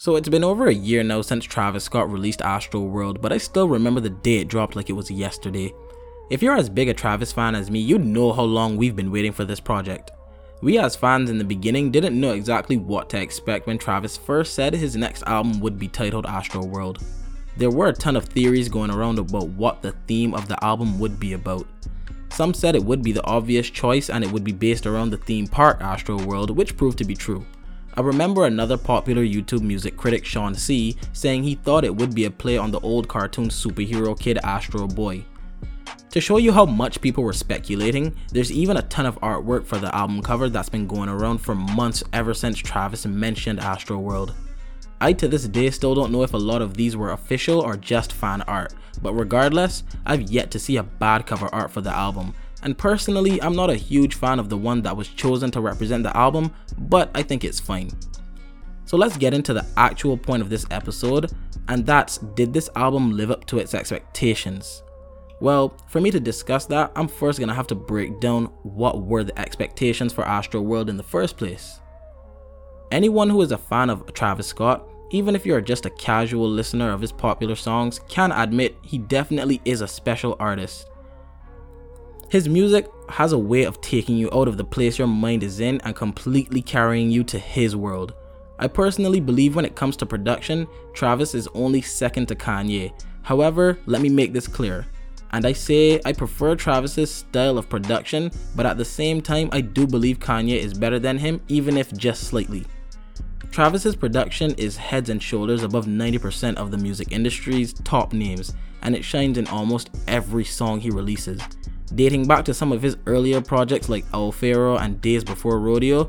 So it's been over a year now since Travis Scott released Astroworld, but I still remember the day it dropped like it was yesterday. If you're as big a Travis fan as me, you'd know how long we've been waiting for this project. We as fans in the beginning didn't know exactly what to expect when Travis first said his next album would be titled Astroworld. There were a ton of theories going around about what the theme of the album would be about. Some said it would be the obvious choice and it would be based around the theme park Astro World, which proved to be true. I remember another popular YouTube music critic, Shawn Cee., saying he thought it would be a play on the old cartoon superhero kid Astro Boy. To show you how much people were speculating, there's even a ton of artwork for the album cover that's been going around for months ever since Travis mentioned Astroworld. I to this day still don't know if a lot of these were official or just fan art, but regardless, I've yet to see a bad cover art for the album, and personally, I'm not a huge fan of the one that was chosen to represent the album, but I think it's fine. So let's get into the actual point of this episode, and that's did this album live up to its expectations? Well, for me to discuss that, I'm first gonna have to break down what were the expectations for Astroworld in the first place. Anyone who is a fan of Travis Scott, even if you're just a casual listener of his popular songs, can admit he definitely is a special artist. His music has a way of taking you out of the place your mind is in and completely carrying you to his world. I personally believe when it comes to production, Travis is only second to Kanye. However, let me make this clear. And I say I prefer Travis's style of production, but at the same time, I do believe Kanye is better than him, even if just slightly. Travis's production is heads and shoulders above 90% of the music industry's top names, and it shines in almost every song he releases. Dating back to some of his earlier projects like Owl Pharaoh and Days Before Rodeo,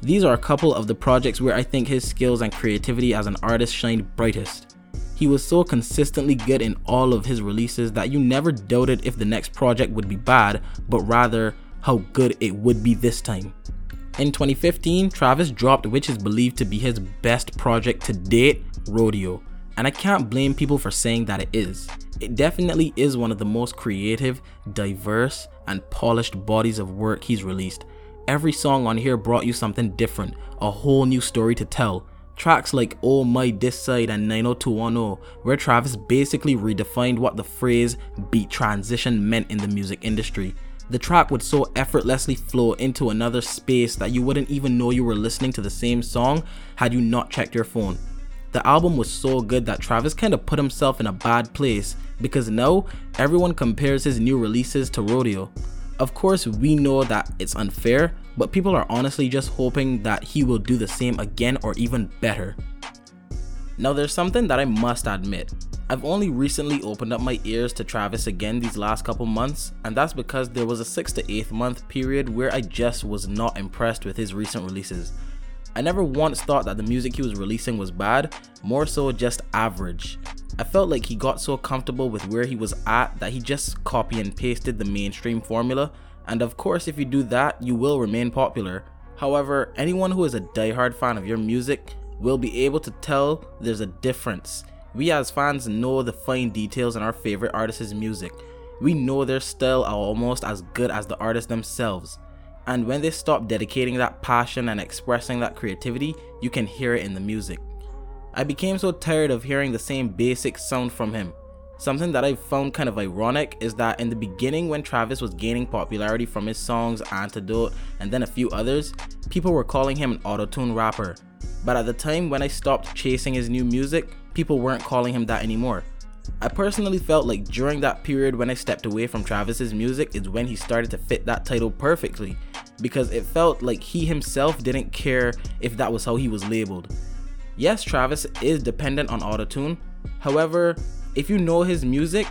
these are a couple of the projects where I think his skills and creativity as an artist shined brightest. He was so consistently good in all of his releases that you never doubted if the next project would be bad, but rather how good it would be this time. In 2015, Travis dropped which is believed to be his best project to date, Rodeo, and I can't blame people for saying that it is. It definitely is one of the most creative, diverse, and polished bodies of work he's released. Every song on here brought you something different, a whole new story to tell. Tracks like Oh My Dis Side and 90210, where Travis basically redefined what the phrase beat transition meant in the music industry. The track would so effortlessly flow into another space that you wouldn't even know you were listening to the same song had you not checked your phone. The album was so good that Travis kind of put himself in a bad place because now everyone compares his new releases to Rodeo. Of course, we know that it's unfair, but people are honestly just hoping that he will do the same again or even better. Now, there's something that I must admit. I've only recently opened up my ears to Travis again these last couple months, and that's because there was a 6 to 8 month period where I just was not impressed with his recent releases. I never once thought that the music he was releasing was bad, more so just average. I felt like he got so comfortable with where he was at that he just copy and pasted the mainstream formula, and of course, if you do that, you will remain popular. However, anyone who is a die-hard fan of your music will be able to tell there's a difference. We as fans know the fine details in our favorite artists' music. We know their style are almost as good as the artists themselves. And when they stop dedicating that passion and expressing that creativity, you can hear it in the music. I became so tired of hearing the same basic sound from him. Something that I found kind of ironic is that in the beginning, when Travis was gaining popularity from his songs Antidote and then a few others, people were calling him an auto-tune rapper. But at the time when I stopped chasing his new music, people weren't calling him that anymore. I personally felt like during that period when I stepped away from Travis's music is when he started to fit that title perfectly because it felt like he himself didn't care if that was how he was labeled. Yes, Travis is dependent on autotune. However, if you know his music,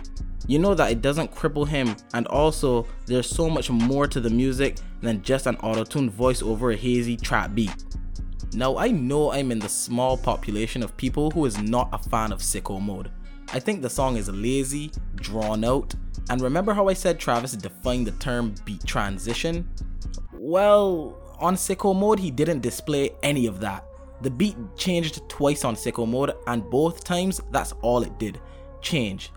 you know that it doesn't cripple him and also there's so much more to the music than just an autotune voice over a hazy trap beat. Now I know I'm in the small population of people who is not a fan of sicko mode. I think the song is lazy, drawn out, and remember how I said Travis defined the term beat transition? Well, on sicko mode, he didn't display any of that. The beat changed twice on sicko mode, and both times that's all it did change.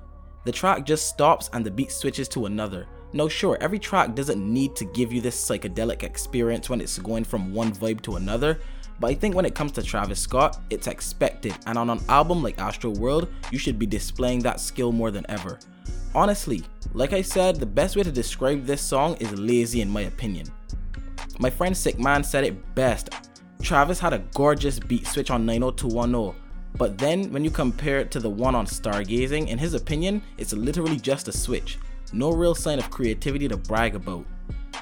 The track just stops and the beat switches to another. Now, sure, every track doesn't need to give you this psychedelic experience when it's going from one vibe to another, but I think when it comes to Travis Scott, it's expected, and on an album like Astroworld, you should be displaying that skill more than ever. Honestly, like I said, the best way to describe this song is lazy in my opinion. My friend Sick Man said it best. Travis had a gorgeous beat switch on 90210, but then when you compare it to the one on Stargazing, in his opinion, it's literally just a switch. No real sign of creativity to brag about.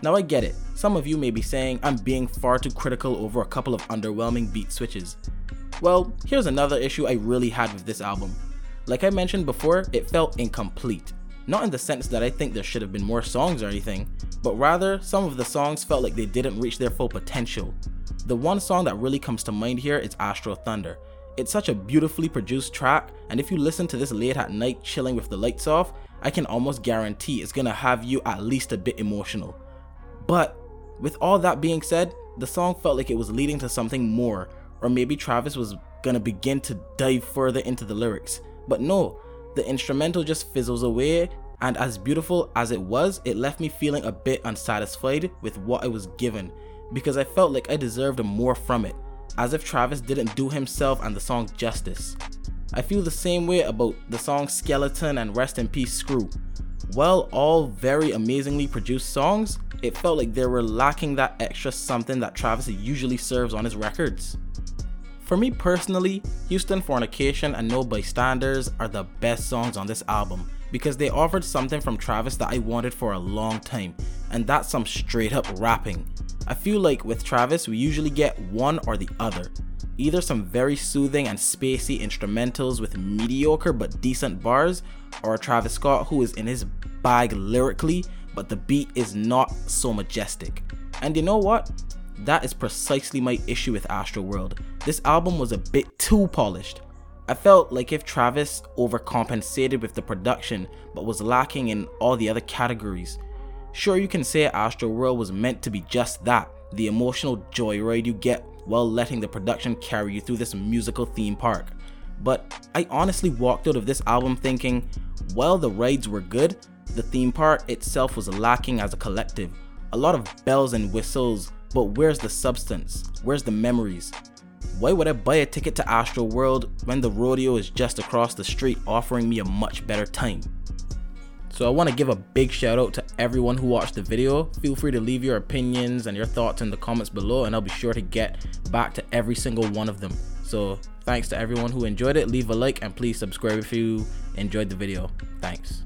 Now I get it, some of you may be saying I'm being far too critical over a couple of underwhelming beat switches. Well, here's another issue I really had with this album. Like I mentioned before, it felt incomplete. Not in the sense that I think there should have been more songs or anything, but rather, some of the songs felt like they didn't reach their full potential. The one song that really comes to mind here is Astro Thunder. It's such a beautifully produced track, and if you listen to this late at night chilling with the lights off, I can almost guarantee it's gonna have you at least a bit emotional. But with all that being said, the song felt like it was leading to something more, or maybe Travis was gonna begin to dive further into the lyrics. But no, the instrumental just fizzles away, and as beautiful as it was, it left me feeling a bit unsatisfied with what I was given because I felt like I deserved more from it, as if Travis didn't do himself and the song justice. I feel the same way about the song Skeleton and Rest in Peace Screw. While all very amazingly produced songs, it felt like they were lacking that extra something that Travis usually serves on his records. For me personally, Houston Fornication and No Bystanders are the best songs on this album because they offered something from Travis that I wanted for a long time, and that's some straight up rapping. I feel like with Travis, we usually get one or the other. Either some very soothing and spacey instrumentals with mediocre but decent bars, or Travis Scott who is in his bag lyrically, but the beat is not so majestic. And you know what? That is precisely my issue with Astroworld. This album was a bit too polished. I felt like if Travis overcompensated with the production but was lacking in all the other categories. Sure, you can say Astroworld was meant to be just that the emotional joyride you get while letting the production carry you through this musical theme park. But I honestly walked out of this album thinking, while the rides were good, the theme park itself was lacking as a collective. A lot of bells and whistles, but where's the substance? Where's the memories? Why would I buy a ticket to Astroworld when the rodeo is just across the street offering me a much better time? So I want to give a big shout out to everyone who watched the video. Feel free to leave your opinions and your thoughts in the comments below and I'll be sure to get back to every single one of them. So thanks to everyone who enjoyed it. Leave a like and please subscribe if you enjoyed the video. Thanks.